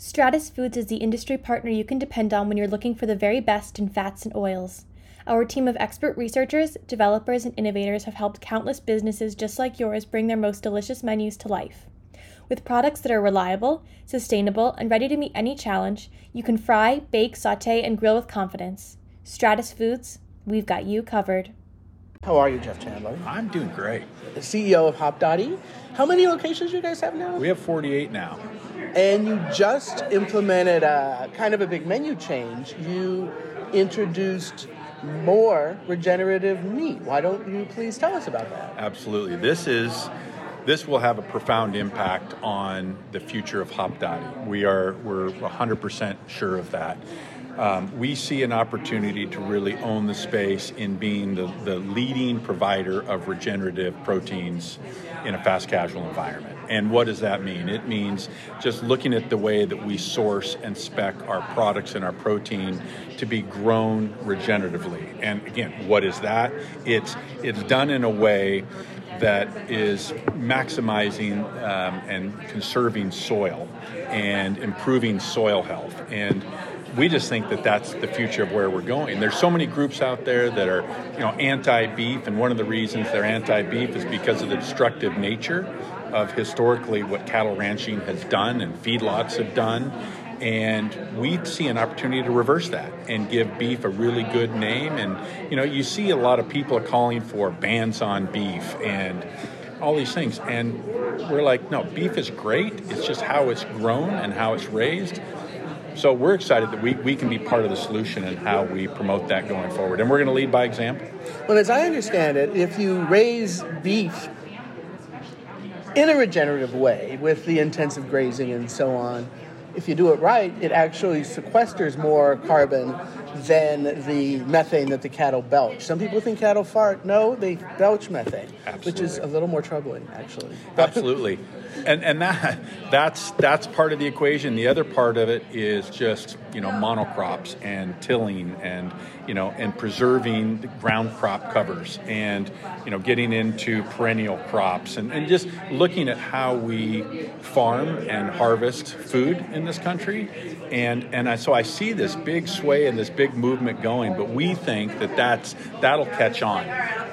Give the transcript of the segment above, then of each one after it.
Stratus Foods is the industry partner you can depend on when you're looking for the very best in fats and oils. Our team of expert researchers, developers, and innovators have helped countless businesses just like yours bring their most delicious menus to life. With products that are reliable, sustainable, and ready to meet any challenge, you can fry, bake, saute, and grill with confidence. Stratus Foods, we've got you covered. How are you, Jeff Chandler? I'm doing great. The CEO of Hopdoddy. How many locations do you guys have now? We have 48 now. And you just implemented a kind of a big menu change. You introduced more regenerative meat. Why don't you please tell us about that? Absolutely. This is this will have a profound impact on the future of Hopdoddy. We are we're 100% sure of that. Um, we see an opportunity to really own the space in being the, the leading provider of regenerative proteins in a fast casual environment. And what does that mean? It means just looking at the way that we source and spec our products and our protein to be grown regeneratively. And again, what is that? It's it's done in a way that is maximizing um, and conserving soil and improving soil health and we just think that that's the future of where we're going. There's so many groups out there that are, you know, anti-beef, and one of the reasons they're anti-beef is because of the destructive nature of historically what cattle ranching has done and feedlots have done. And we see an opportunity to reverse that and give beef a really good name. And you know, you see a lot of people are calling for bans on beef and all these things. And we're like, no, beef is great. It's just how it's grown and how it's raised so we're excited that we, we can be part of the solution and how we promote that going forward. And we're going to lead by example. Well, as I understand it, if you raise beef in a regenerative way with the intensive grazing and so on, if you do it right, it actually sequesters more carbon than the methane that the cattle belch. Some people think cattle fart. No, they belch methane, Absolutely. which is a little more troubling, actually. Absolutely and and that that's that's part of the equation. The other part of it is just you know monocrops and tilling and you know and preserving ground crop covers and you know getting into perennial crops and, and just looking at how we farm and harvest food in this country. And and I, so I see this big sway and this big movement going, but we think that that's that'll catch on.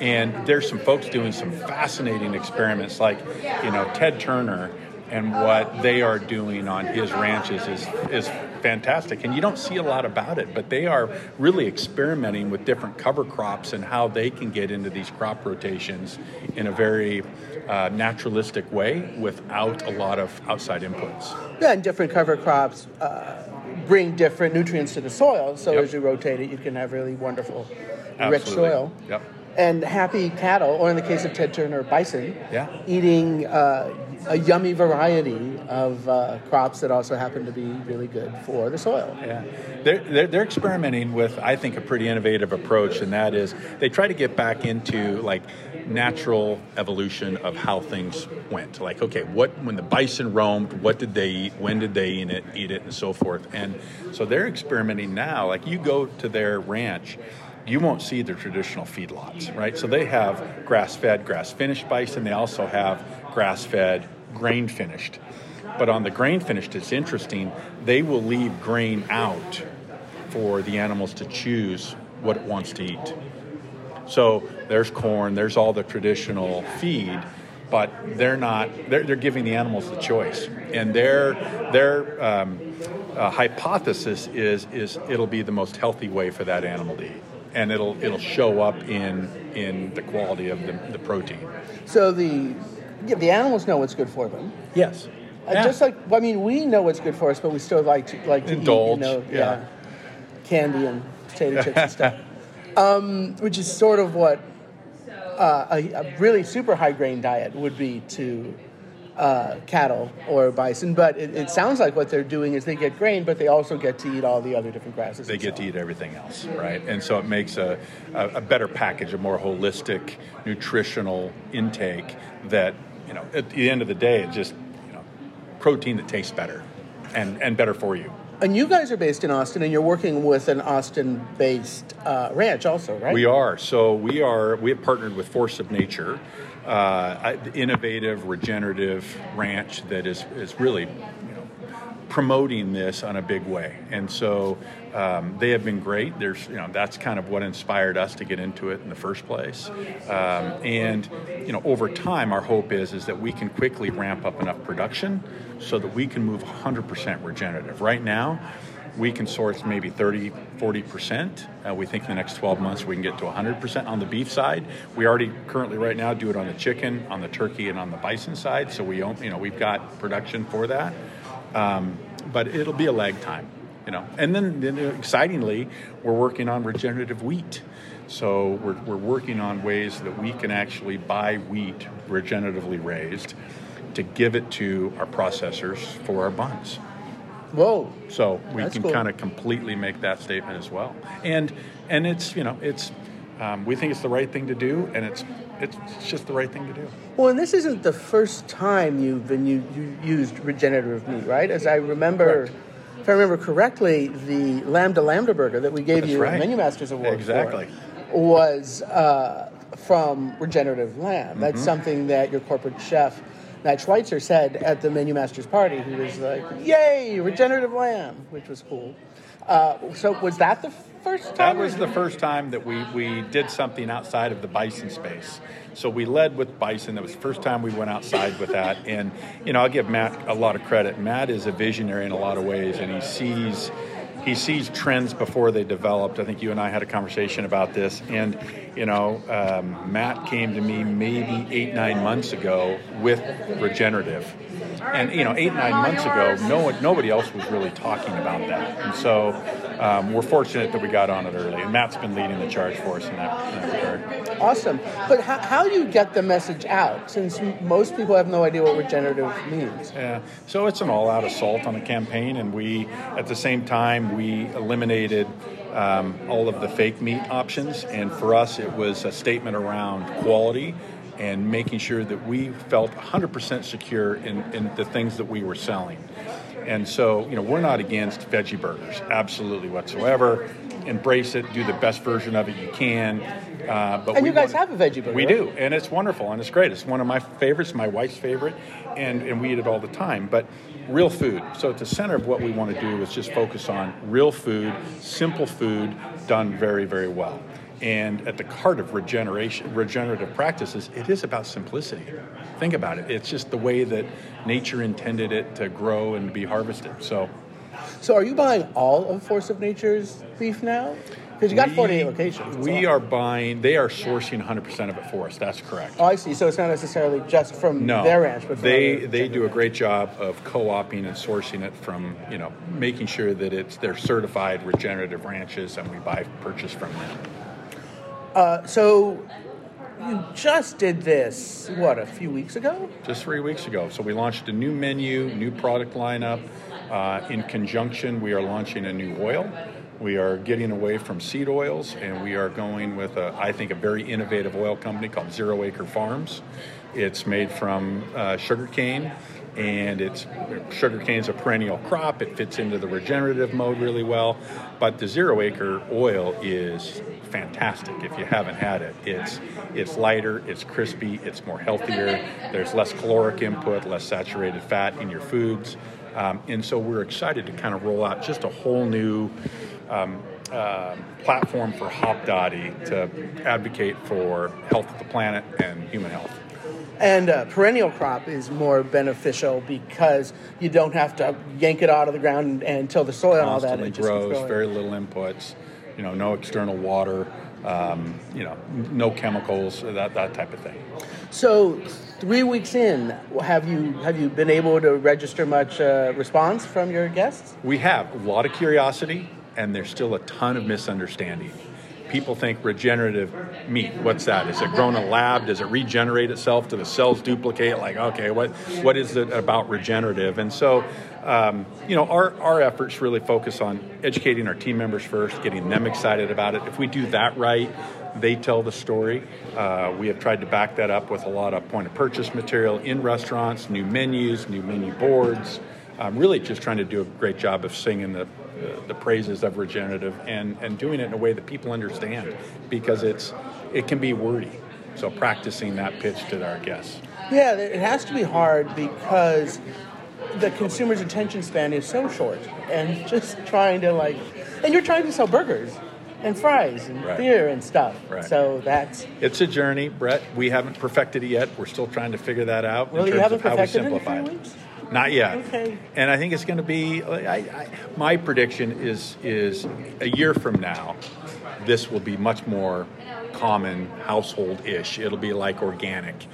And there's some folks doing some fascinating experiments, like you know Ted Turner and what they are doing on his ranches is is fantastic. And you don't see a lot about it, but they are really experimenting with different cover crops and how they can get into these crop rotations in a very uh, naturalistic way without a lot of outside inputs. Yeah, and different cover crops uh, bring different nutrients to the soil. So yep. as you rotate it, you can have really wonderful, Absolutely. rich soil. Yep and happy cattle, or in the case of Ted Turner, bison, yeah. eating uh, a yummy variety of uh, crops that also happen to be really good for the soil. Yeah, they're, they're, they're, experimenting with, I think, a pretty innovative approach, and that is they try to get back into like natural evolution of how things went. Like, okay, what when the bison roamed, what did they eat, when did they eat it, eat it, and so forth. And so they're experimenting now. Like, you go to their ranch you won't see the traditional feedlots, right? So they have grass fed, grass finished bison. They also have grass fed, grain finished. But on the grain finished, it's interesting, they will leave grain out for the animals to choose what it wants to eat. So there's corn, there's all the traditional feed, but they're not, they're, they're giving the animals the choice. And their, their um, uh, hypothesis is, is it'll be the most healthy way for that animal to eat and it'll it'll show up in in the quality of the, the protein. So the yeah, the animals know what's good for them. Yes. Uh, yeah. Just like I mean, we know what's good for us, but we still like to like to indulge. Eat, you know, yeah. yeah. candy and potato chips and stuff. Um, which is sort of what uh, a, a, really super high grain diet would be to uh, cattle or bison, but it, it, sounds like what they're doing is they get grain, but they also get to eat all the other different grasses. They get to eat everything else, right? And so it makes a, a, a better package, a more holistic nutritional intake that, you know, at the end of the day, it's just, you know, protein that tastes better and, and better for you. And you guys are based in Austin, and you're working with an Austin-based uh, ranch, also, right? We are. So we are. We have partnered with Force of Nature, uh, innovative regenerative ranch that is is really promoting this on a big way. And so um, they have been great. There's, you know, that's kind of what inspired us to get into it in the first place. Um, and, you know, over time, our hope is is that we can quickly ramp up enough production so that we can move 100% regenerative. Right now, we can source maybe 30, 40%. Uh, we think in the next 12 months we can get to 100% on the beef side. We already currently right now do it on the chicken, on the turkey, and on the bison side. So we, own, you know, we've got production for that. Um, but it'll be a lag time, you know. And then, then excitingly, we're working on regenerative wheat. So we're, we're working on ways that we can actually buy wheat regeneratively raised to give it to our processors for our buns. Whoa! So we That's can cool. kind of completely make that statement as well. And and it's you know it's um, we think it's the right thing to do, and it's it's just the right thing to do. Well, and this isn't the first time you've been you, you used regenerative meat, right? As I remember, if I remember correctly, the Lambda Lambda burger that we gave That's you right. Menu Masters Award Exactly. for was uh, from regenerative lamb. That's Mm-hmm. something that your corporate chef. Matt Schweitzer said at the Menu Masters party, he was like, "Yay, regenerative lamb," which was cool. Uh, so, was that the first time? That was the first time that we, we did something outside of the bison space. So we led with bison. That was the first time we went outside with that. And, you know, I'll give Matt a lot of credit. Matt is a visionary in a lot of ways, and he sees he sees trends before they developed. I think you and I had a conversation about this. And, you know, um, Matt came to me maybe eight, nine months ago with regenerative. And, you know, eight, nine months ago, no one, nobody else was really talking about that. And so um, we're fortunate that we got on it early. And Matt's been leading the charge for us in that, in that regard. Awesome. But how, how do you get the message out since most people have no idea what regenerative means? Yeah. So it's an all-out assault on the campaign, and we, at the same time, we eliminated um, all of the fake meat options. And for us, it was a statement around quality and making sure that we felt 100% secure in, in the things that we were selling. And so, you know, we're not against veggie burgers, absolutely whatsoever. Embrace it, do the best version of it you can. Uh, but And you guys want- have a veggie burger, We right? do, and it's wonderful and it's great. It's one of my favorites, my wife's favorite, and, and we eat it all the time. But real food. So at the center of what we want to do is just focus on real food, simple food done very, very well. And at the heart of regeneration, regenerative practices, it is about simplicity. Think about it. It's just the way that nature intended it to grow and be harvested. So So, are you buying all of Force of Nature's beef now? Because you got 48 locations. That's We lot. are buying. They are sourcing 100% of it for us. That's correct. Oh, I see. So it's not necessarily just from No, their ranch, but from they other they do a ranches. great job of co-oping and sourcing it from you know making sure that it's they're certified regenerative ranches and we buy purchase from them. Uh, so you just did this what a few weeks ago? Just three weeks ago, so we launched a new menu, new product lineup. Uh, in conjunction, we are launching a new oil. We are getting away from seed oils, and we are going with a, I think, a very innovative oil company called Zero Acre Farms. It's made from uh, sugarcane, and it's sugarcane is a perennial crop. It fits into the regenerative mode really well. But the Zero Acre oil is fantastic if you haven't had it. It's it's lighter, it's crispy, it's more healthier. There's less caloric input, less saturated fat in your foods, um, and so we're excited to kind of roll out just a whole new. Um, uh, platform for Hopdoddy to advocate for health of the planet and human health. And uh, perennial crop is more beneficial because you don't have to yank it out of the ground and, and till the soil and all that. It grows, very little inputs, you know, no external water, um, you know, no chemicals, that that type of thing. So three weeks in, have you have you been able to register much uh, response from your guests? We have a lot of curiosity, and there's still a ton of misunderstanding. People think regenerative meat. What's that? Is it grown in a lab? Does it regenerate itself? Do the cells duplicate? Like, okay, what what is it about regenerative? And so, um, you know, our our efforts really focus on educating our team members first, getting them excited about it. If we do that right, they tell the story. Uh, we have tried to back that up with a lot of point of purchase material in restaurants, new menus, new menu boards. Um, really, just trying to do a great job of singing the, the, the praises of regenerative and, and doing it in a way that people understand because it's it can be wordy. So practicing that pitch to our guests. Yeah, it has to be hard because the consumer's attention span is so short, and just trying to like, and you're trying to sell burgers and fries and Right. beer and stuff. Right. So that's It's a journey, Brett. We haven't perfected it yet. We're still trying to figure that out Well, in you terms haven't of how we perfected it in simplify it. weeks? Not yet. Okay. And I think it's going to be. I, I, my prediction is is a year from now, this will be much more common household-ish. It'll be like organic.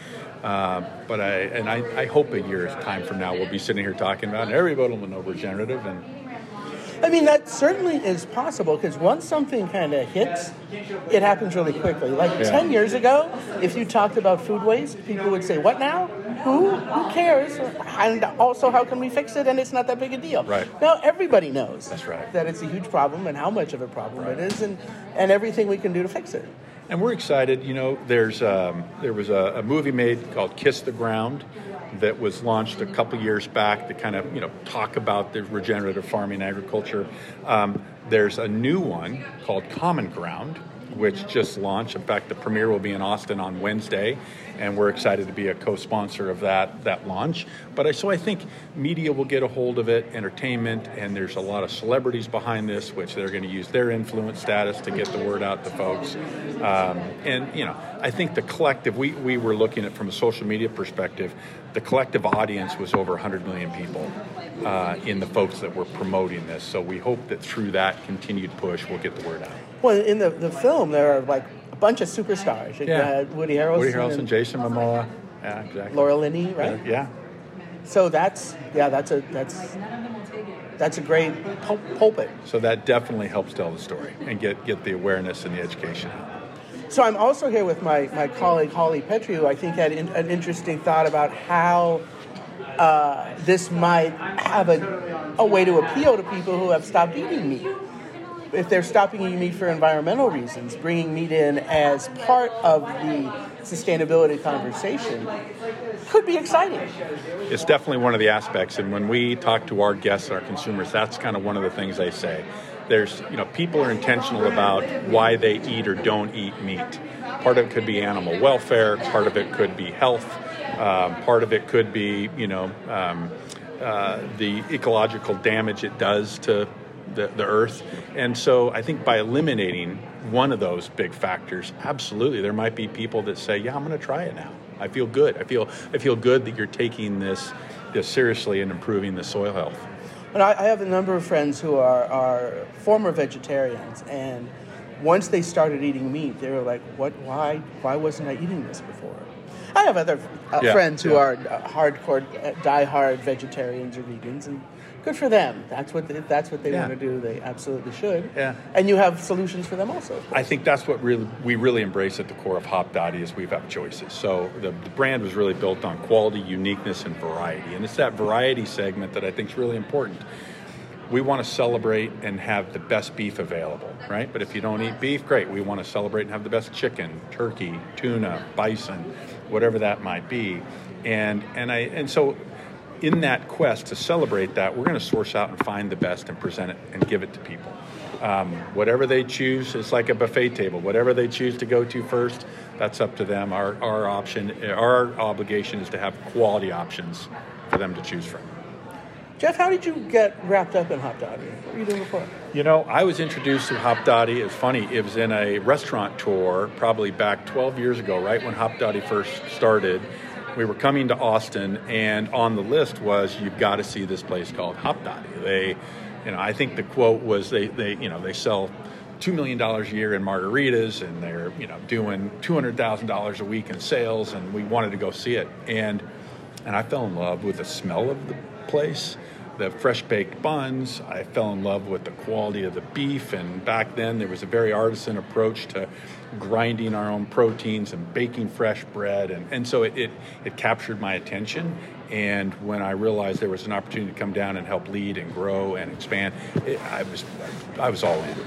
Uh, but I and I, I hope a year's time from now we'll be sitting here talking about it. everybody will know regenerative and I mean, that certainly is possible because once something kind of hits, it happens really quickly. Like Yeah. 10 years ago, if you talked about food waste, people would say, What now? Who? Who cares? And also, how can we fix it? And it's not that big a deal. Right. Now, everybody knows That's right. that it's a huge problem and how much of a problem it is and, and everything we can do to fix it. And we're excited. You know, there's um, there was a, a movie made called Kiss the Ground that was launched a couple years back to kind of you know talk about the regenerative farming agriculture. Um, there's a new one called Common Ground, which just launched. In fact, the premiere will be in Austin on Wednesday, and we're excited to be a co-sponsor of that that launch. But I, so I think media will get a hold of it, entertainment, and there's a lot of celebrities behind this, which they're going to use their influence status to get the word out to folks. Um, and you know, I think the collective we we were looking at from a social media perspective, the collective audience was over 100 million people uh, in the folks that were promoting this. So we hope that through that continued push, we'll get the word out. Well, in the, the film, there are like a bunch of superstars. You Yeah. got Woody Harrelson, Woody Harrelson, and Jason Momoa, yeah, exactly. Laura Linney, right? Yeah. So that's yeah, that's a that's that's a great pul- pulpit. So that definitely helps tell the story and get, get the awareness and the education out. So I'm also here with my, my colleague Holly Petre, who I think had in, an interesting thought about how uh, this might have a, a way to appeal to people who have stopped eating meat. If they're stopping eating meat for environmental reasons, bringing meat in as part of the sustainability conversation could be exciting. It's definitely one of the aspects. And when we talk to our guests, our consumers, that's kind of one of the things they say. There's, you know, people are intentional about why they eat or don't eat meat. Part of it could be animal welfare. Part of it could be health. Um, part of it could be, you know, um, uh, the ecological damage it does to the, the earth. And so I think by eliminating one of those big factors, absolutely, there might be people that say, yeah, I'm going to try it now. I feel good. I feel, I feel good that you're taking this, this seriously and improving the soil health. And I, I have a number of friends who are, are former vegetarians, and once they started eating meat, they were like, "What? Why? Why wasn't I eating this before?" I have other uh, Yeah, friends who yeah. are uh, hardcore, uh, die-hard vegetarians or vegans, and good for them. That's what they, if that's what they Yeah. want to do. They absolutely should. Yeah. And you have solutions for them also. I think that's what really we really embrace at the core of Hopdoddy is we have choices. So the, the brand was really built on quality, uniqueness, and variety, and it's that variety segment that I think is really important. We want to celebrate and have the best beef available, right? But if you don't eat beef, great. We want to celebrate and have the best chicken, turkey, tuna, bison, whatever that might be, and and I and so in that quest to celebrate that, we're going to source out and find the best and present it and give it to people. Um, whatever they choose, it's like a buffet table. Whatever they choose to go to first, that's up to them. Our, our option, our obligation is to have quality options for them to choose from. Jeff, how did you get wrapped up in doggy? What were you doing before? You know, I was introduced to Hopdoddy. It's funny. It was in a restaurant tour probably back 12 years ago, right when Hop first started. We were coming to Austin, and on the list was you've got to see this place called Hop. They, you know, I think the quote was they, they, you know, they sell two million dollars a year in margaritas, and they're, you know, doing two hundred thousand dollars a week in sales, and we wanted to go see it, and and I fell in love with the smell of the place, the fresh baked buns. I fell in love with the quality of the beef, and back then there was a very artisan approach to grinding our own proteins and baking fresh bread, and, and so it, it, it captured my attention. And when I realized there was an opportunity to come down and help lead and grow and expand, it, I was I was all in.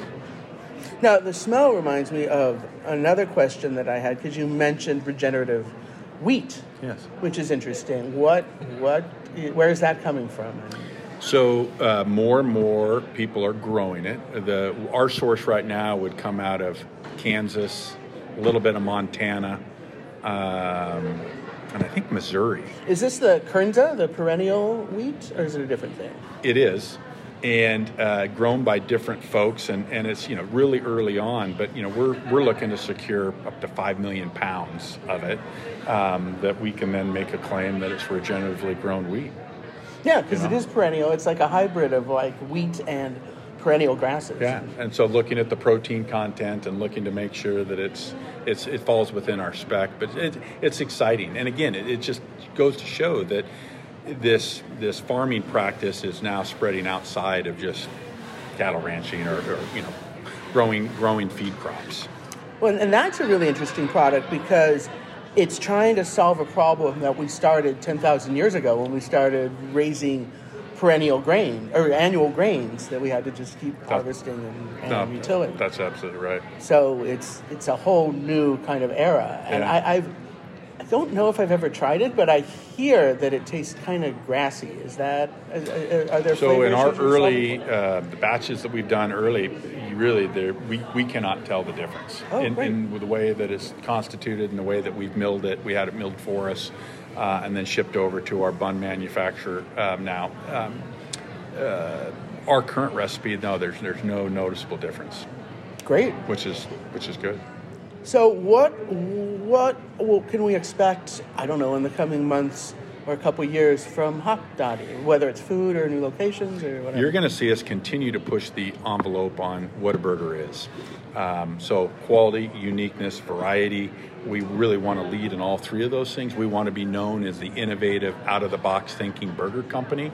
Now, the smell reminds me of another question that I had because you mentioned regenerative wheat. Yes. Which is interesting. What, what, where is that coming from? So uh, more and more people are growing it. The our source right now would come out of Kansas, a little bit of Montana, um, and I think Missouri. Is this the Kernza, the perennial wheat, or is it a different thing? It is, and uh, grown by different folks, and, and it's you know really early on. But you know we're we're looking to secure up to five million pounds of it um, that we can then make a claim that it's regeneratively grown wheat. Yeah, because You know? is perennial. It's like a hybrid of like wheat and perennial grasses. Yeah, and so looking at the protein content and looking to make sure that it's it's it falls within our spec, but it, it's exciting. And again, it, it just goes to show that this this farming practice is now spreading outside of just cattle ranching or, or you know growing growing feed crops. Well, and that's a really interesting product because it's trying to solve a problem that we started 10,000 years ago when we started raising perennial grain or annual grains that we had to just keep harvesting and, and utility. that's absolutely right. So it's it's a whole new kind of era, and Yeah. I, I've don't know if I've ever tried it, but I hear that it tastes kind of grassy. Is that are, are there? So in our early uh, the batches that we've done early, really there we, we cannot tell the difference Oh, in, great. in the way that it's constituted and the way that we've milled it. We had it milled for us uh, and then shipped over to our bun manufacturer um, now. Um, uh, our current recipe, no, there's there's no noticeable difference, great. which is which is good. So what what can we expect? I don't know in the coming months or a couple years from Hop Dottie, whether it's food or new locations or whatever. You're going to see us continue to push the envelope on what a burger is. Um, so, quality, uniqueness, variety. We really want to lead in all three of those things. We want to be known as the innovative, out of the box thinking burger company.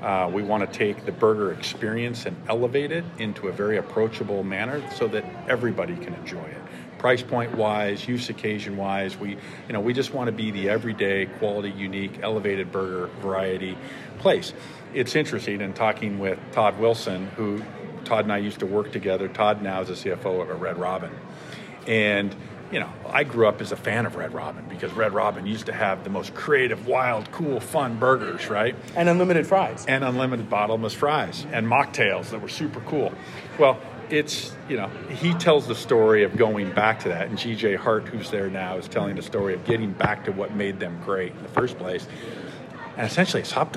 Uh, we want to take the burger experience and elevate it into a very approachable manner so that everybody can enjoy it price point wise, use occasion wise. We, you know, we just want to be the everyday quality, unique, elevated burger variety place. It's interesting in talking with Todd Wilson, who Todd and I used to work together. Todd now is the CFO of Red Robin, and you know, I grew up as a fan of Red Robin because Red Robin used to have the most creative, wild, cool, fun burgers, right? and unlimited fries. and unlimited bottomless fries and mocktails that were super cool. Well, it's, you know, he tells the story of going back to that. And GJ Hart, who's there now, is telling the story of getting back to what made them great in the first place. And essentially, it's Hop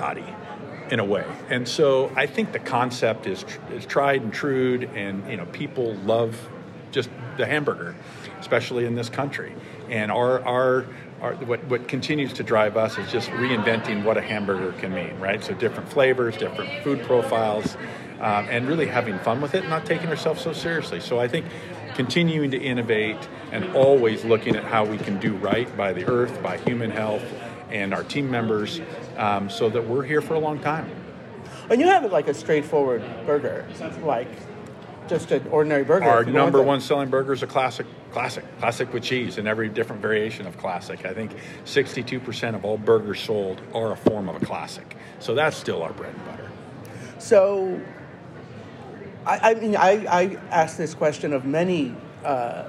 in a way. And so I think the concept is, is tried and true, and, you know, people love just the hamburger, especially in this country. And our, our, our what, what continues to drive us is just reinventing what a hamburger can mean, right? So different flavors, different food profiles, um, and really having fun with it, and not taking ourselves so seriously. So I think continuing to innovate and always looking at how we can do right by the earth, by human health, and our team members, um, so that we're here for a long time. And you have it like a straightforward burger, like just an ordinary burger. Our if you go number one selling burger is a classic, classic, classic with cheese, and every different variation of classic. I think 62% of all burgers sold are a form of a classic. So that's still our bread and butter. So, I, I mean, I, I this question of many uh,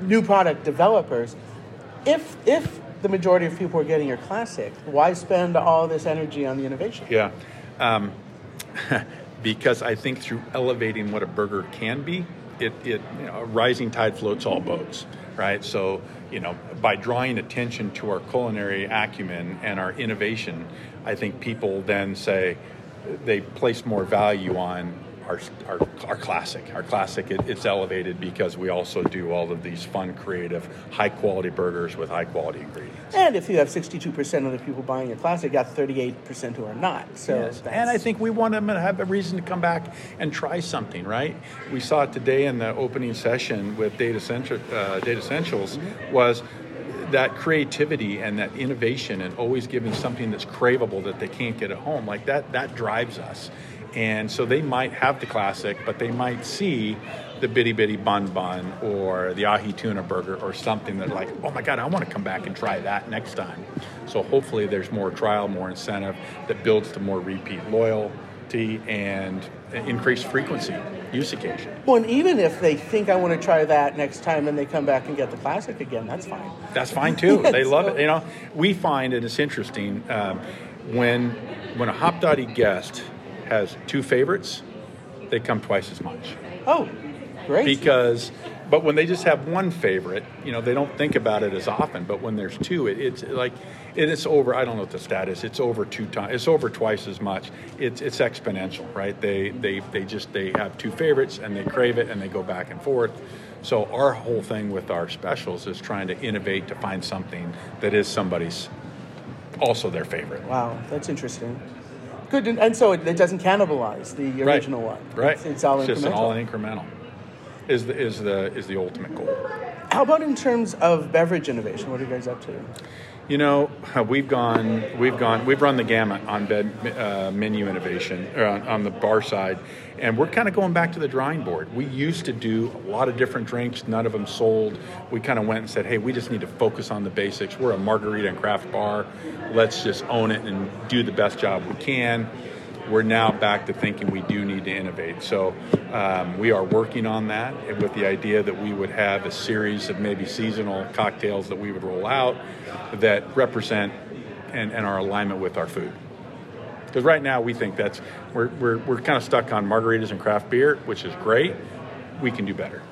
new product developers. If if the majority of people are getting your classic, why spend all this energy on the innovation? Yeah. Um, because I think through elevating what a burger can be, it, it you know, a rising tide floats all boats, right? So, you know, by drawing attention to our culinary acumen and our innovation, I think people then say they place more value on our, our, our classic. Our classic, it, it's elevated because we also do all of these fun, creative, high quality burgers with high quality ingredients. And if you have 62% of the people buying your classic, you got 38% who are not. So Yes. And I think we want them to have a reason to come back and try something, right? We saw it today in the opening session with Data, Central, uh, Datassential was that creativity and that innovation and always giving something that's craveable that they can't get at home. Like that, that drives us. And so they might have the classic, but they might see the bitty bitty bun bun or the ahi tuna burger or something that like, oh my God, I want to come back and try that next time. So hopefully there's more trial, more incentive that builds to more repeat loyalty and increased frequency, use occasion. Well, and even if they think I want to try that next time and they come back and get the classic again, that's fine. That's fine too. They love So- it. You know, we find and it's interesting um, when when a Hopdoddy guest has two favorites, they come twice as much. Oh, Great. Because, but when they just have one favorite, you know, they don't think about it as often. But when there's two, it, it's like, it is over. I don't know what the stat is. It's over two times. It's over twice as much. It's it's exponential, right? They they they just they have two favorites and they crave it and they go back and forth. So our whole thing with our specials is trying to innovate to find something that is somebody's also their favorite. Wow, that's interesting. Good, and, and so it, it doesn't cannibalize the Right. original one. Right. It's, it's all It's just incremental. all incremental. Is the is the is the ultimate goal. How about in terms of beverage innovation? What are you guys up to? You know, we've gone, we've gone, we've run the gamut on bed uh, menu innovation or on, on the bar side, and we're kind of going back to the drawing board. We used to do a lot of different drinks, none of them sold. We kind of went and said, hey, we just need to focus on the basics. We're a margarita and craft bar. Let's just own it and do the best job we can. We're now back to thinking we do need to innovate. So um, we are working on that with the idea that we would have a series of maybe seasonal cocktails that we would roll out that represent and, and are alignment with our food. Because right now we think that's we're, we're, we're kind of stuck on margaritas and craft beer, which is great. We can do better.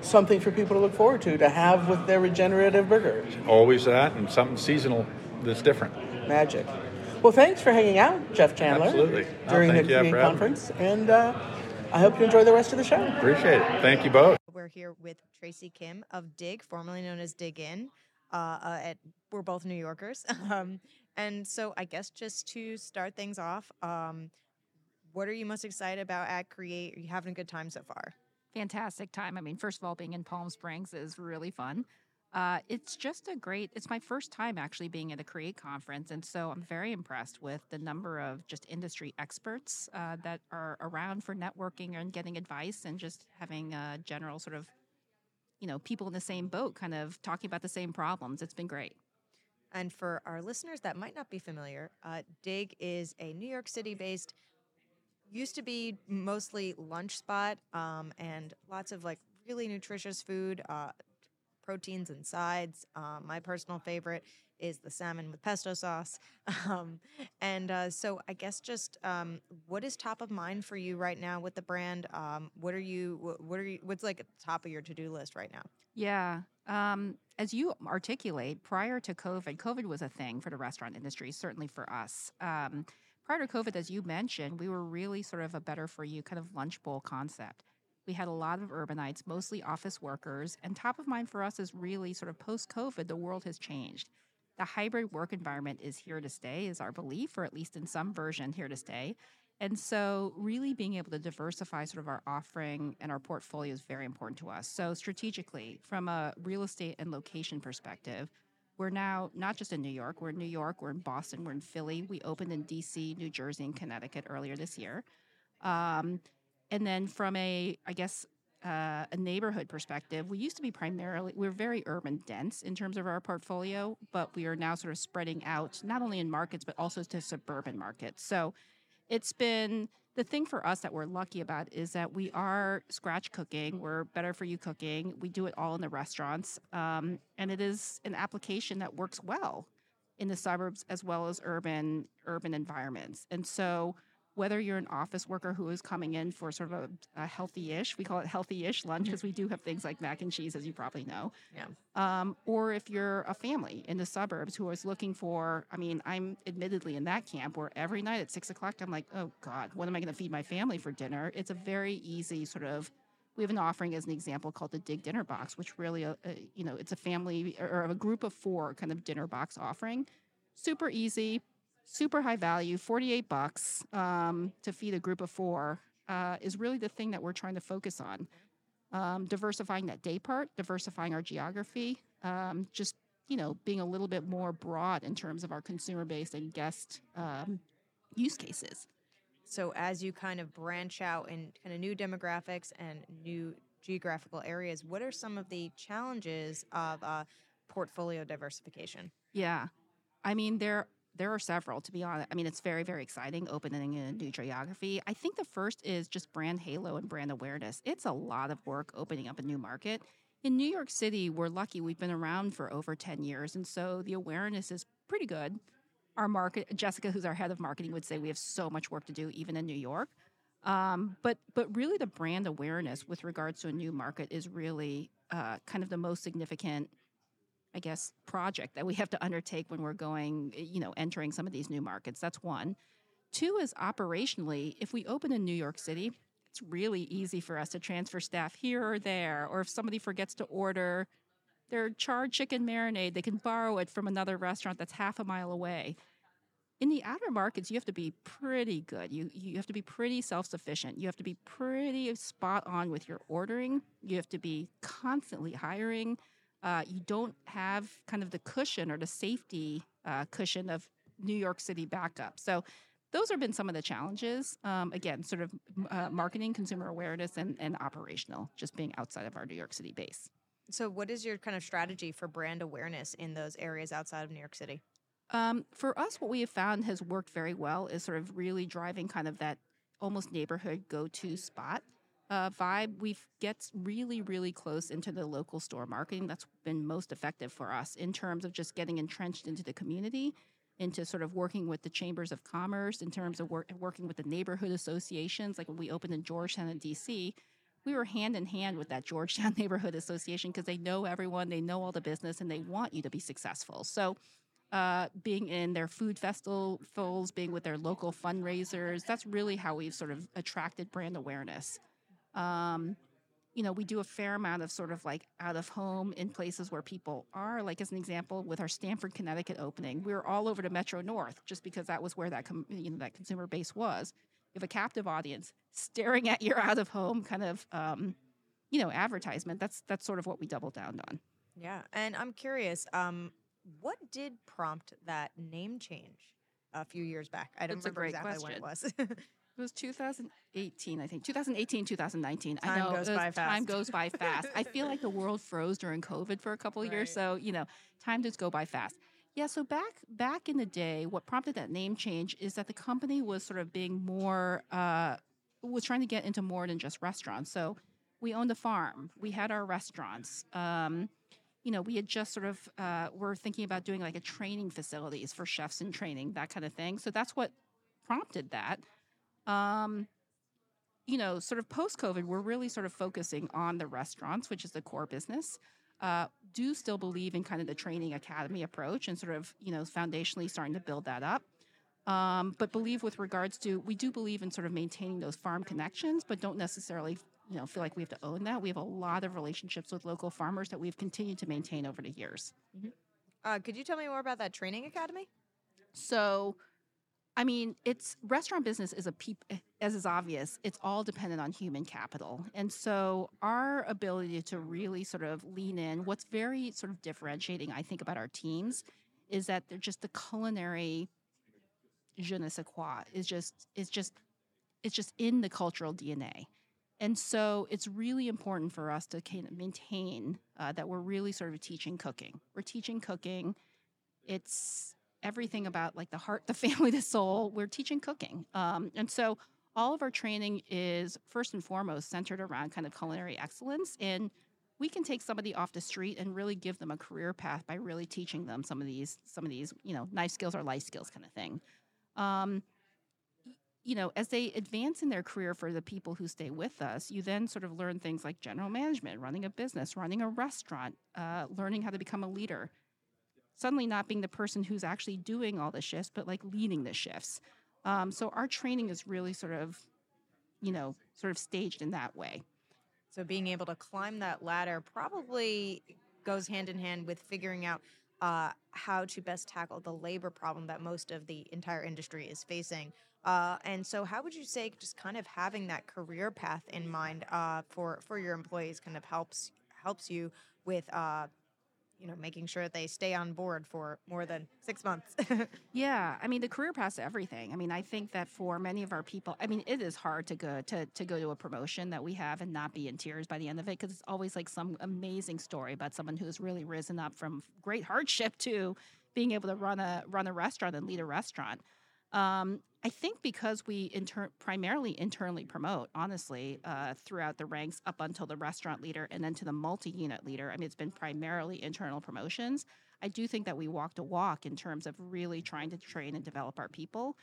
Something for people to look forward to, to have with their regenerative burger. Always that, and something seasonal that's different. Magic. Well, thanks for hanging out, Jeff Chandler. Absolutely. No, During thank the you Korean for having me. conference. And uh, I hope you enjoy the rest of the show. Appreciate it. Thank you both. We're here with Tracy Kim of Dig, formerly known as Dig Inn. Uh, uh, at, we're both New Yorkers. um, and so I guess just to start things off, um, what are you most excited about at Create? Are you having a good time so far? fantastic time. I mean, first of all, being in Palm Springs is really fun. Uh, it's just a great. It's my first time actually being at a Create conference, and so I'm very impressed with the number of just industry experts uh, that are around for networking and getting advice, and just having a general sort of, you know, people in the same boat, kind of talking about the same problems. It's been great. And for our listeners that might not be familiar, uh, Dig is a New York City based, used to be mostly lunch spot um, and lots of like really nutritious food, uh, proteins and sides. Um, my personal favorite is the salmon with pesto sauce. Um, and uh, so I guess just um, what is top of mind for you right now with the brand? Um, what are you, wh- what are you, what's like at the top of your to do list right now? Yeah. Um, as you articulate, prior to COVID, COVID was a thing for the restaurant industry, certainly for us. Um, prior to COVID, as you mentioned, we were really sort of a better for you kind of lunch bowl concept. We had a lot of urbanites, mostly office workers, and top of mind for us is really sort of post COVID, the world has changed. The hybrid work environment is here to stay, is our belief, or at least in some version here to stay. And so, really being able to diversify sort of our offering and our portfolio is very important to us. So, strategically, from a real estate and location perspective, we're now not just in New York, we're in New York, we're in Boston, we're in Philly. We opened in DC, New Jersey, and Connecticut earlier this year. Um, and then from a, I guess, uh, a neighborhood perspective, we used to be primarily, we're very urban dense in terms of our portfolio, but we are now sort of spreading out not only in markets, but also to suburban markets. So it's been the thing for us that we're lucky about is that we are scratch cooking. We're better for you cooking. We do it all in the restaurants. Um, and it is an application that works well in the suburbs as well as urban urban environments. And so whether you're an office worker who is coming in for sort of a, a healthy-ish, we call it healthy-ish lunch because we do have things like mac and cheese, as you probably know. Yeah. Um, or if you're a family in the suburbs who is looking for, I mean, I'm admittedly in that camp where every night at six o'clock, I'm like, oh God, what am I going to feed my family for dinner? It's a very easy sort of. We have an offering as an example called the Dig Dinner Box, which really, uh, uh, you know, it's a family or a group of four kind of dinner box offering. Super easy, super high value, 48 bucks um, to feed a group of four uh, is really the thing that we're trying to focus on. Um, diversifying that day part, diversifying our geography, um, just you know, being a little bit more broad in terms of our consumer base and guest um, use cases. So as you kind of branch out in kind of new demographics and new geographical areas, what are some of the challenges of uh, portfolio diversification? Yeah, I mean there there are several to be honest. I mean it's very very exciting opening in a new geography. I think the first is just brand halo and brand awareness. It's a lot of work opening up a new market. In New York City, we're lucky we've been around for over 10 years and so the awareness is pretty good. Our market Jessica who's our head of marketing would say we have so much work to do even in New York. Um, but but really, the brand awareness with regards to a new market is really uh, kind of the most significant, I guess, project that we have to undertake when we're going, you know, entering some of these new markets. That's one. Two is operationally, if we open in New York City, it's really easy for us to transfer staff here or there, or if somebody forgets to order their charred chicken marinade, they can borrow it from another restaurant that's half a mile away. In the outer markets, you have to be pretty good. You you have to be pretty self-sufficient. You have to be pretty spot on with your ordering. You have to be constantly hiring. Uh, you don't have kind of the cushion or the safety uh, cushion of New York City backup. So those have been some of the challenges. Um, again, sort of uh, marketing, consumer awareness, and, and operational, just being outside of our New York City base. So, what is your kind of strategy for brand awareness in those areas outside of New York City? Um, for us, what we have found has worked very well is sort of really driving kind of that almost neighborhood go to spot uh, vibe. We get really, really close into the local store marketing. That's been most effective for us in terms of just getting entrenched into the community into sort of working with the chambers of commerce in terms of work, working with the neighborhood associations. Like when we opened in Georgetown and DC, we were hand in hand with that Georgetown Neighborhood Association because they know everyone, they know all the business, and they want you to be successful. So, uh, being in their food festivals, being with their local fundraisers, that's really how we've sort of attracted brand awareness. Um, you know, we do a fair amount of sort of like out of home in places where people are. Like as an example, with our Stamford, Connecticut opening, we were all over to Metro North just because that was where that com- you know that consumer base was. You have a captive audience staring at your out of home kind of um, you know advertisement. That's that's sort of what we doubled down on. Yeah, and I'm curious, um, what did prompt that name change a few years back? I don't remember exactly when it was. It was 2018, I think. 2018, 2019. I Time know goes by time goes by fast. I feel like the world froze during COVID for a couple of years, so you know, time does go by fast. Yeah, so back back in the day, what prompted that name change is that the company was sort of being more uh, was trying to get into more than just restaurants. So we owned a farm, we had our restaurants. Um, you know, we had just sort of uh, were thinking about doing like a training facilities for chefs and training, that kind of thing. So that's what prompted that. Um, you know, sort of post COVID, we're really sort of focusing on the restaurants, which is the core business. Uh, do still believe in kind of the training academy approach and sort of, you know, foundationally starting to build that up. Um, but believe with regards to, we do believe in sort of maintaining those farm connections, but don't necessarily, you know, feel like we have to own that. We have a lot of relationships with local farmers that we've continued to maintain over the years. uh, could you tell me more about that training academy? So, I mean, it's restaurant business is a peop, as is obvious, it's all dependent on human capital. And so, our ability to really sort of lean in, what's very sort of differentiating, I think, about our teams is that they're just the culinary je ne sais quoi is just, is just, it's just in the cultural DNA. And so it's really important for us to kind of maintain uh, that we're really sort of teaching cooking. We're teaching cooking. It's everything about like the heart, the family, the soul. We're teaching cooking. Um, and so all of our training is first and foremost centered around kind of culinary excellence. And we can take somebody off the street and really give them a career path by really teaching them some of these, some of these, you know, knife skills or life skills kind of thing. Um, you know, as they advance in their career for the people who stay with us, you then sort of learn things like general management, running a business, running a restaurant, uh, learning how to become a leader suddenly not being the person who's actually doing all the shifts, but like leading the shifts. Um, so our training is really sort of, you know, sort of staged in that way. So being able to climb that ladder probably goes hand in hand with figuring out uh, how to best tackle the labor problem that most of the entire industry is facing. Uh, and so, how would you say just kind of having that career path in mind uh, for for your employees kind of helps helps you with uh, you know making sure that they stay on board for more than six months? Yeah, I mean the career path's everything. I mean, I think that for many of our people, I mean, it is hard to go to to go to a promotion that we have and not be in tears by the end of it because it's always like some amazing story about someone who's really risen up from great hardship to being able to run a run a restaurant and lead a restaurant. Um, I think because we inter- primarily internally promote, honestly, uh, throughout the ranks up until the restaurant leader and then to the multi unit leader. I mean, it's been primarily internal promotions. I do think that we walked a walk in terms of really trying to train and develop our people.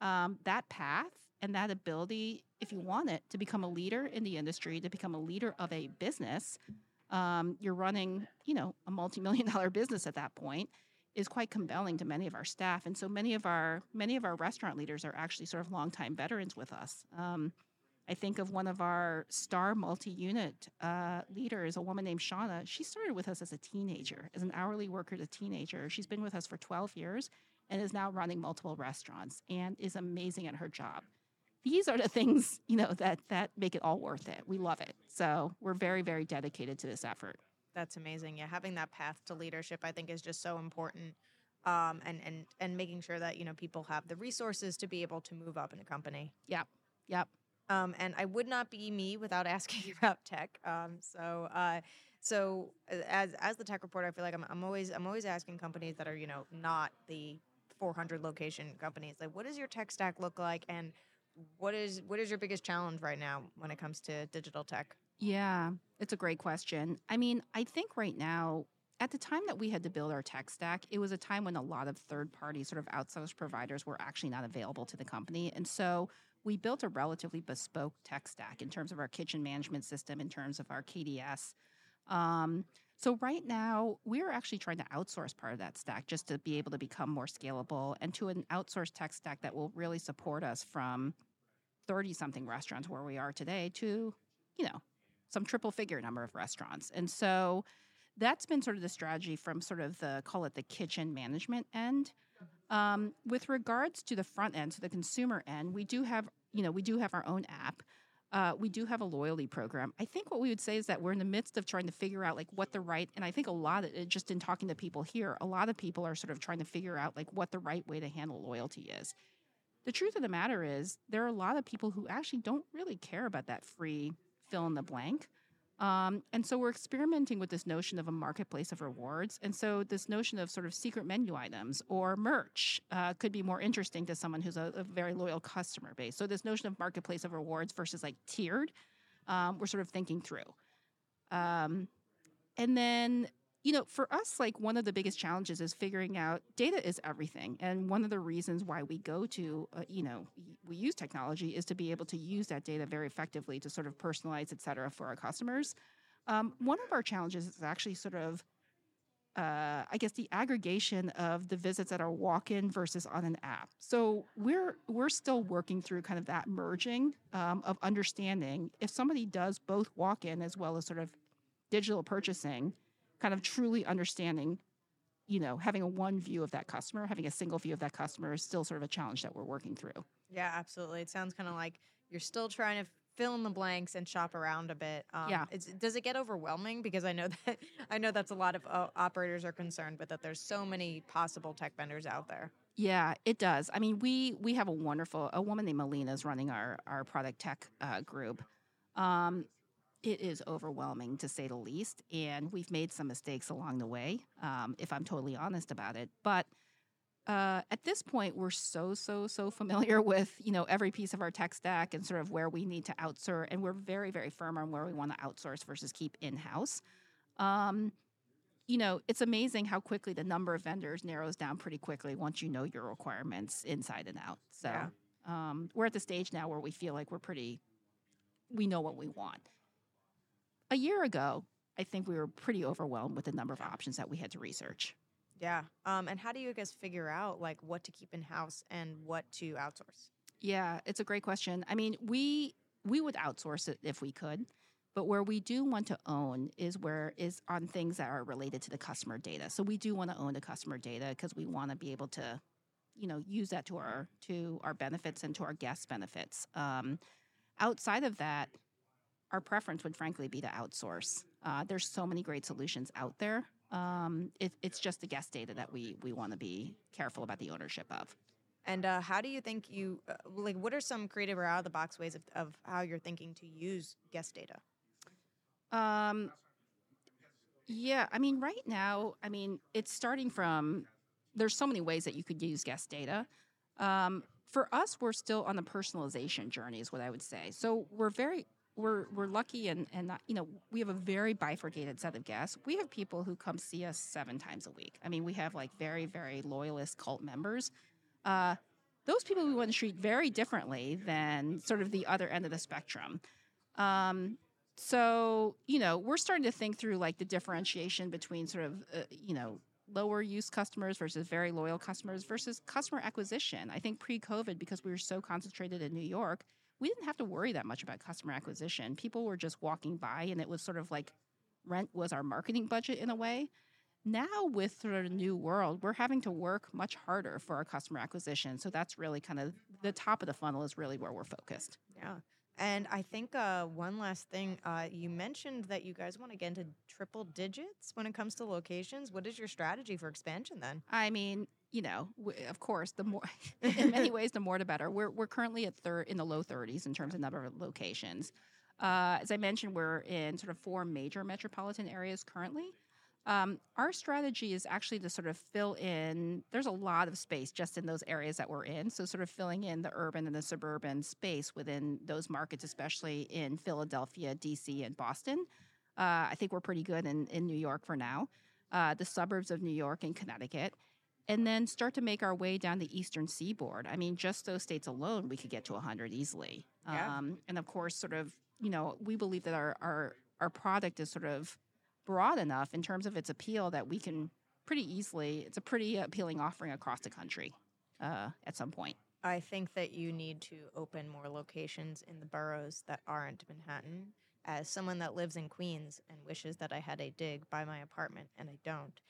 Um, that path and that ability, if you want it, to become a leader in the industry, to become a leader of a business, um, you're running, you know, a multi-million dollar business at that point is quite compelling to many of our staff. And so many of our many of our restaurant leaders are actually sort of longtime veterans with us. Um, I think of one of our star multi-unit uh, leaders, a woman named Shauna. She started with us as a teenager, as an hourly worker as a teenager. She's been with us for 12 years and is now running multiple restaurants and is amazing at her job. These are the things, you know, that that make it all worth it. We love it. So we're very, very dedicated to this effort. That's amazing. Yeah, having that path to leadership, I think, is just so important. Um, and and and making sure that you know people have the resources to be able to move up in a company. Yep. Yep. Um, and I would not be me without asking about tech. Um, so, uh, so uh, as as the tech reporter, I feel like I'm, I'm always I'm always asking companies that are you know not the 400 location companies like what does your tech stack look like and what is what is your biggest challenge right now when it comes to digital tech? Yeah, it's a great question. I mean, I think right now, at the time that we had to build our tech stack, it was a time when a lot of third party sort of outsourced providers were actually not available to the company. And so we built a relatively bespoke tech stack in terms of our kitchen management system, in terms of our KDS. Um, so right now, we're actually trying to outsource part of that stack just to be able to become more scalable and to an outsourced tech stack that will really support us from 30 something restaurants where we are today to, you know, some triple figure number of restaurants. And so that's been sort of the strategy from sort of the call it the kitchen management end. Um, with regards to the front end, to the consumer end, we do have, you know, we do have our own app. Uh, we do have a loyalty program. I think what we would say is that we're in the midst of trying to figure out like what the right, and I think a lot of it, just in talking to people here, a lot of people are sort of trying to figure out like what the right way to handle loyalty is. The truth of the matter is, there are a lot of people who actually don't really care about that free fill in the blank. Um, and so we're experimenting with this notion of a marketplace of rewards. And so this notion of sort of secret menu items or merch uh, could be more interesting to someone who's a, a, very loyal customer base. So this notion of marketplace of rewards versus like tiered, um, we're sort of thinking through. Um, and then you know, for us, like one of the biggest challenges is figuring out data is everything. And one of the reasons why we go to, uh, you know, we use technology is to be able to use that data very effectively to sort of personalize, et cetera, for our customers. Um, one of our challenges is actually sort of, uh, I guess, the aggregation of the visits that are walk-in versus on an app. So we're we're still working through kind of that merging um, of understanding if somebody does both walk-in as well as sort of digital purchasing kind of truly understanding you know having a one view of that customer having a single view of that customer is still sort of a challenge that we're working through. Yeah absolutely. It sounds kind of like you're still trying to fill in the blanks and shop around a bit. Um, yeah. does it get overwhelming? Because i know that i know that's a lot of uh, operators are concerned but that there's so many possible tech vendors out there. Yeah, it does. I mean, we we have a wonderful a woman named Melina is running our our product tech uh, group, um, it is overwhelming to say the least. And we've made some mistakes along the way, um, if I'm totally honest about it. But uh, at this point, we're so, so, so familiar with, you know, every piece of our tech stack and sort of where we need to outsource. And we're very, very firm on where we want to outsource versus keep in-house. Um, you know, it's amazing how quickly the number of vendors narrows down pretty quickly once you know your requirements inside and out. So yeah. um, we're at the stage now where we feel like we're pretty, we know what we want a year ago, I think we were pretty overwhelmed with the number of options that we had to research. Yeah. Um, and how do you guys figure out like what to keep in house and what to outsource? Yeah, it's a great question. I mean, we we would outsource it if we could, but where we do want to own is where is on things that are related to the customer data. So we do want to own the customer data because we want to be able to, you know, use that to our to our benefits and to our guest benefits. Um, outside of that, our preference would frankly be to outsource. Uh, there's so many great solutions out there. Um, it, it's just the guest data that we we want to be careful about the ownership of. And uh, how do you think you uh, like? What are some creative or out of the box ways of, of how you're thinking to use guest data? Um, yeah, I mean, right now, I mean, it's starting from. There's so many ways that you could use guest data. Um, for us, we're still on the personalization journey, is what I would say. So we're very we're we're lucky and and not, you know we have a very bifurcated set of guests. We have people who come see us seven times a week. I mean, we have like very very loyalist cult members. Uh, those people we want to treat very differently than sort of the other end of the spectrum. Um, so, you know, we're starting to think through like the differentiation between sort of, uh, you know, lower use customers versus very loyal customers versus customer acquisition. I think pre COVID, because we were so concentrated in New York, we didn't have to worry that much about customer acquisition. People were just walking by, and it was sort of like rent was our marketing budget in a way. Now, with sort of new world, we're having to work much harder for our customer acquisition. So that's really kind of the top of the funnel is really where we're focused. Yeah. And I think uh, one last thing, uh, you mentioned that you guys want to get into triple digits when it comes to locations. What is your strategy for expansion then? I mean, you know, of course, the more, in many ways, the more the better. We're, we're currently at third in the low 30s in terms of number of locations. Uh, as I mentioned, we're in sort of four major metropolitan areas currently. Um, our strategy is actually to sort of fill in, there's a lot of space just in those areas that we're in. So, sort of filling in the urban and the suburban space within those markets, especially in Philadelphia, DC, and Boston. Uh, I think we're pretty good in, in New York for now, uh, the suburbs of New York and Connecticut. And then start to make our way down the eastern seaboard. I mean, just those states alone, we could get to 100 easily. Yeah. Um, and of course, sort of, you know, we believe that our, our, our product is sort of broad enough in terms of its appeal that we can pretty easily, it's a pretty appealing offering across the country uh, at some point. I think that you need to open more locations in the boroughs that aren't Manhattan. As someone that lives in Queens and wishes that I had a dig by my apartment, and I don't.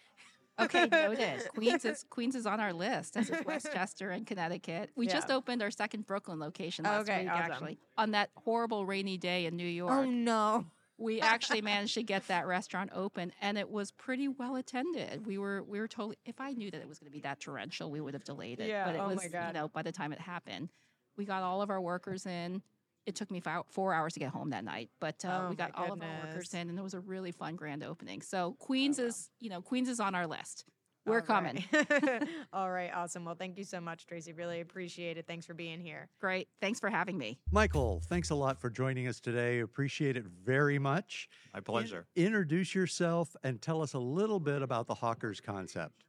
Okay, noted. Queens is Queens is on our list, as is Westchester and Connecticut. We just opened our second Brooklyn location last Okay, week, awesome. actually, on that horrible rainy day in New oh, York. Oh no! we actually managed to get that restaurant open and it was pretty well attended. We were we were totally if I knew that it was going to be that torrential, we would have delayed it. Yeah, But it oh my was, you know, by the time it happened, we got all of our workers in. It took me five, four hours to get home that night, but uh, Oh we got my all of our workers in, and it was a really fun grand opening. So Queens wow. is, you know, Queens is on our list. We're All coming. right. All right, awesome. Well, thank you so much, Tracy. Really appreciate it. Thanks for being here. Great. Thanks for having me. Michael, thanks a lot for joining us today. Appreciate it very much. My In- pleasure. introduce yourself and tell us a little bit about the Hawkers concept.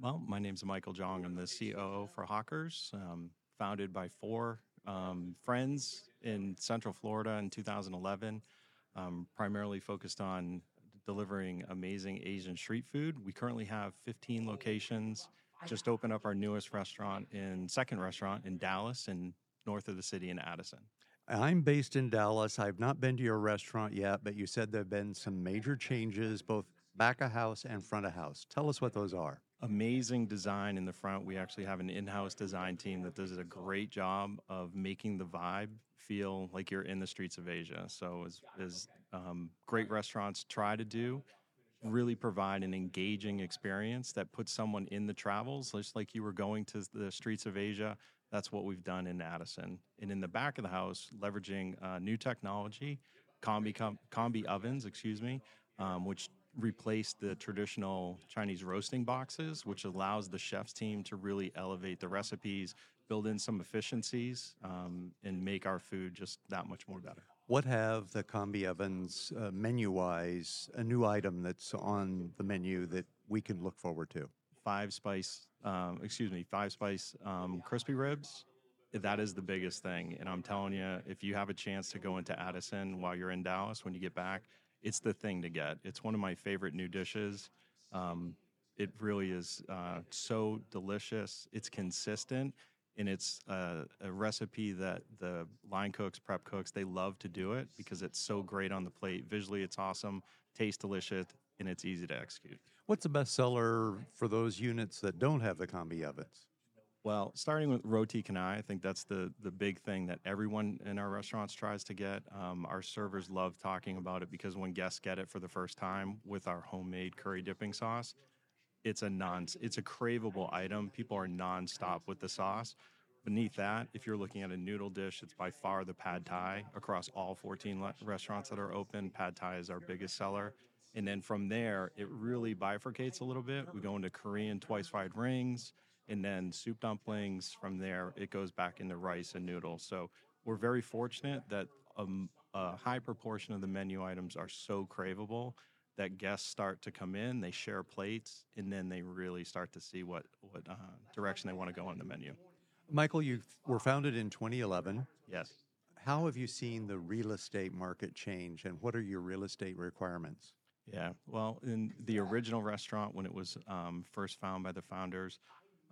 Well, my name's Michael Jong. I'm the COO for Hawkers, um, founded by four um, friends in Central Florida in 2011, um, primarily focused on delivering amazing Asian street food. We currently have 15 locations. Just opened up our newest restaurant in second restaurant in Dallas and north of the city in Addison. I'm based in Dallas. I've not been to your restaurant yet, but you said there have been some major changes, both back of house and front of house. Tell us what those are. Amazing design in the front. We actually have an in-house design team that does a great job of making the vibe feel like you're in the streets of Asia. So as, as um, great restaurants try to do, really provide an engaging experience that puts someone in the travels, just like you were going to the streets of Asia. That's what we've done in Addison. And in the back of the house, leveraging uh, new technology, combi com- combi ovens, excuse me, um, which replaced the traditional Chinese roasting boxes, which allows the chef's team to really elevate the recipes, build in some efficiencies, um, and make our food just that much more better. What have the combi ovens uh, menu wise, a new item that's on the menu that we can look forward to? Five spice, um, excuse me, five spice um, crispy ribs. That is the biggest thing. And I'm telling you, if you have a chance to go into Addison while you're in Dallas when you get back, it's the thing to get. It's one of my favorite new dishes. Um, it really is uh, so delicious. It's consistent, and it's uh, a recipe that the line cooks, prep cooks, they love to do it because it's so great on the plate. Visually, it's awesome, tastes delicious, and it's easy to execute. What's the best seller for those units that don't have the combi ovens? Well, starting with roti canai, I think that's the the big thing that everyone in our restaurants tries to get. Um, our servers love talking about it because when guests get it for the first time with our homemade curry dipping sauce, it's a non it's a craveable item. People are nonstop with the sauce. Beneath that, if you're looking at a noodle dish, it's by far the pad thai across all 14 le- restaurants that are open. Pad thai is our biggest seller. And then from there, it really bifurcates a little bit. We go into Korean twice fried rings and then soup dumplings. From there, it goes back into rice and noodles. So we're very fortunate that um, a high proportion of the menu items are so craveable that guests start to come in, they share plates, and then they really start to see what what uh, direction they want to go on the menu. Michael, you were founded in 2011. Yes. How have you seen the real estate market change and what are your real estate requirements? Yeah. Well, in the original restaurant, when it was um, first found by the founders,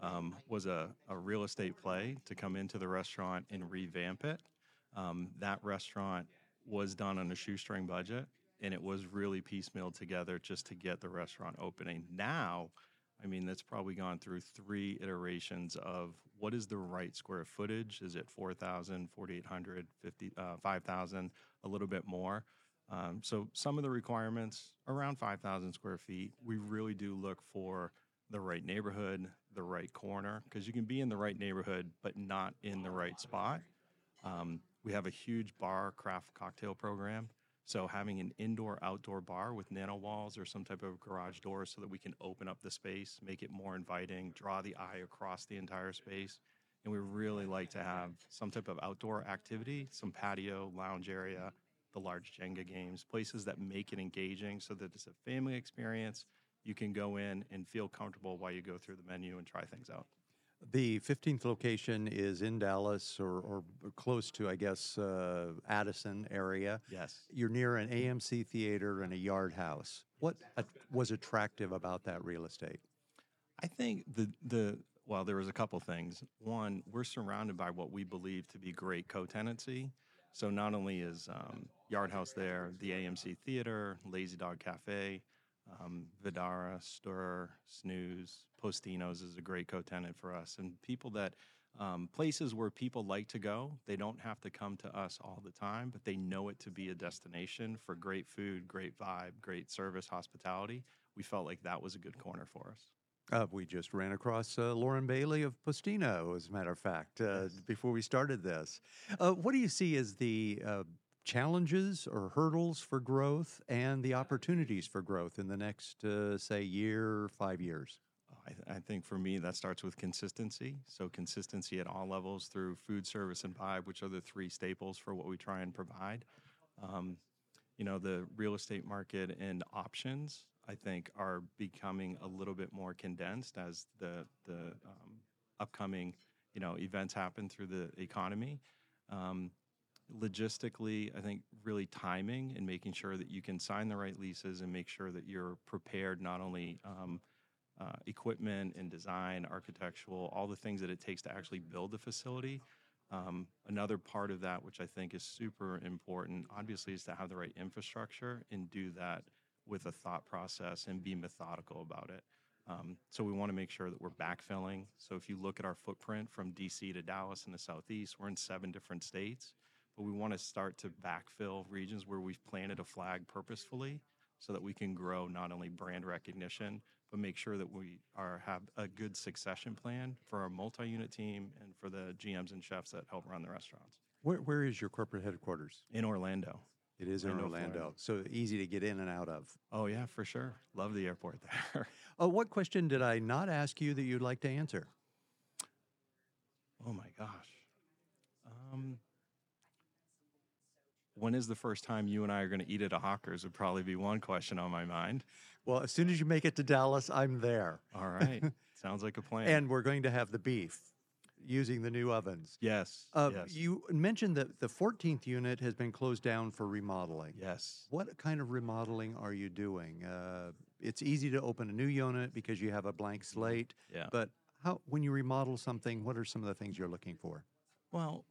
um, was a, a real estate play to come into the restaurant and revamp it. Um, that restaurant was done on a shoestring budget and it was really piecemeal together just to get the restaurant opening. Now, I mean, that's probably gone through three iterations of what is the right square footage? Is it 4,000, 4,800, 50, uh, 5,000, a little bit more? Um, so some of the requirements around 5,000 square feet, we really do look for the right neighborhood, the right corner, because you can be in the right neighborhood, but not in the right spot. Um, we have a huge bar craft cocktail program. So having an indoor outdoor bar with NanaWalls or some type of garage door so that we can open up the space, make it more inviting, draw the eye across the entire space. And we really like to have some type of outdoor activity, some patio, lounge area, the large Jenga games, places that make it engaging so that it's a family experience. You can go in and feel comfortable while you go through the menu and try things out. The 15th location is in Dallas or, or close to, I guess, uh, Addison area. Yes. You're near an AMC theater and a yard house. What at- was attractive about that real estate? I think the the well, there was a couple things. One, we're surrounded by what we believe to be great co-tenancy. So not only is um, Yard House there, the AMC Theater, Lazy Dog Cafe, um, Vidara, Stir, Snooze, Postino's is a great co-tenant for us, and people that um, places where people like to go. They don't have to come to us all the time, but they know it to be a destination for great food, great vibe, great service, hospitality. We felt like that was a good corner for us. Uh, we just ran across uh, Lauren Bailey of Postino, as a matter of fact, uh, before we started this. Uh, what do you see as the uh, challenges or hurdles for growth and the opportunities for growth in the next, uh, say, year, five years? I, th- I think for me, that starts with consistency. So, consistency at all levels through food service and vibe, which are the three staples for what we try and provide. Um, you know, the real estate market and options, I think, are becoming a little bit more condensed as the, the um, upcoming, you know, events happen through the economy. Um, logistically, I think really timing and making sure that you can sign the right leases and make sure that you're prepared not only um, uh, equipment and design, architectural, all the things that it takes to actually build the facility. Um, another part of that, which I think is super important, obviously, is to have the right infrastructure and do that with a thought process and be methodical about it. Um, so we want to make sure that we're backfilling. So if you look at our footprint from DC to Dallas in the Southeast, we're in seven different states, but we want to start to backfill regions where we've planted a flag purposefully so that we can grow not only brand recognition, but make sure that we are have a good succession plan for our multi-unit team and for the GMs and chefs that help run the restaurants Where, where is your corporate headquarters? in Orlando. It is in Orlando, Florida. so easy to get in and out of. Oh yeah, for sure. Love the airport there. Uh, what question did I not ask you that you'd like to answer? oh my gosh. Um, when is the first time you and I are going to eat at a Hawkers? Would probably be one question on my mind. Well, as soon as you make it to Dallas, I'm there. All right, sounds like a plan. And we're going to have the beef using the new ovens. yes, Uh, yes, You mentioned that the 14th unit has been closed down for remodeling. yes. What kind of remodeling are you doing? Uh, it's easy to open a new unit because you have a blank slate. Yeah. But how, when you remodel something, what are some of the things you're looking for? Well,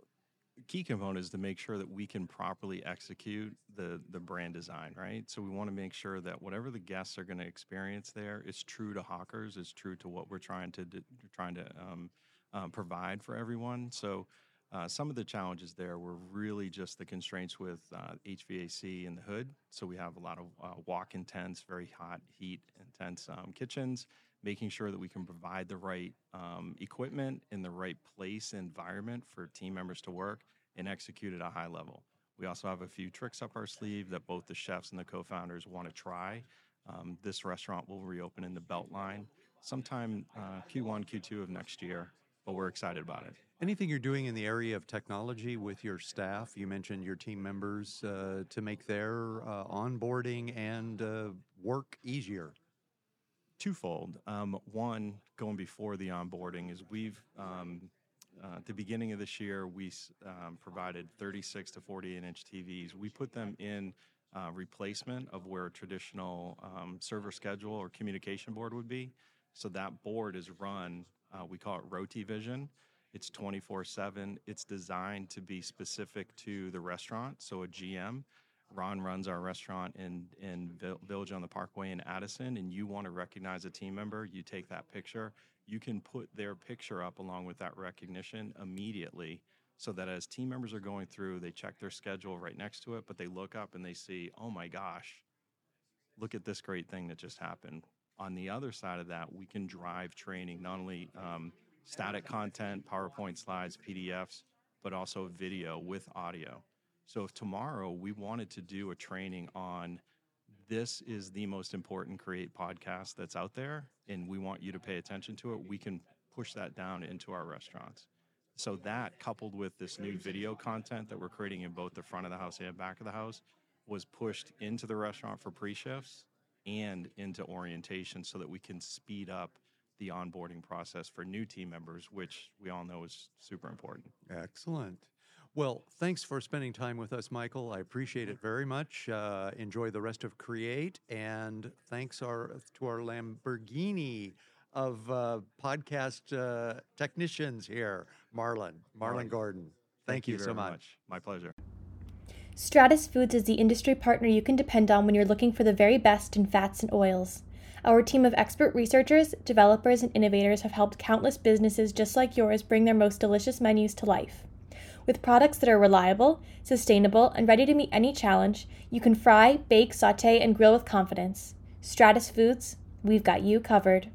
key component is to make sure that we can properly execute the the brand design, right? So we want to make sure that whatever the guests are going to experience there is true to Hawkers, is true to what we're trying to trying to um, um, provide for everyone. So. Uh, some of the challenges there were really just the constraints with uh, HVAC in the hood. So we have a lot of uh, wok intense, very hot, heat intense um, kitchens making sure that we can provide the right um, equipment in the right place environment for team members to work and execute at a high level. We also have a few tricks up our sleeve that both the chefs and the co-founders want to try. Um, this restaurant will reopen in the Beltline sometime uh, Q1, Q2 of next year, but we're excited about it. Anything you're doing in the area of technology with your staff? You mentioned your team members uh, to make their uh, onboarding and uh, work easier. twofold. Um, one, going before the onboarding, is we've um, uh, at the beginning of this year, we um, provided 36 to 48 inch TVs. We put them in uh, replacement of where a traditional um, server schedule or communication board would be. So that board is run, uh, we call it RotiVision. It's 24 7. It's designed to be specific to the restaurant. So a GM, Ron runs our restaurant in, in Village on the Parkway in Addison, and you want to recognize a team member, you take that picture. You can put their picture up along with that recognition immediately so that as team members are going through, they check their schedule right next to it, but they look up and they see, oh my gosh, look at this great thing that just happened. On the other side of that, we can drive training, not only um, static content, PowerPoint slides, PDFs, but also video with audio. So if tomorrow we wanted to do a training on this is the most important create podcast that's out there and we want you to pay attention to it, we can push that down into our restaurants. So that coupled with this new video content that we're creating in both the front of the house and back of the house was pushed into the restaurant for pre-shifts and into orientation so that we can speed up the onboarding process for new team members, which we all know is super important. Excellent. Well, thanks for spending time with us, Michael. I appreciate it very much. Uh, enjoy the rest of Create, and thanks our to our Lamborghini of uh, podcast uh, technicians here, Marlon, Marlon Gordon. Thank, you, so very much. My pleasure. Stratus Foods is the industry partner you can depend on when you're looking for the very best in fats and oils. Our team of expert researchers, developers, and innovators have helped countless businesses just like yours bring their most delicious menus to life. With products that are reliable, sustainable, and ready to meet any challenge, you can fry, bake, saute, and grill with confidence. Stratus Foods, we've got you covered.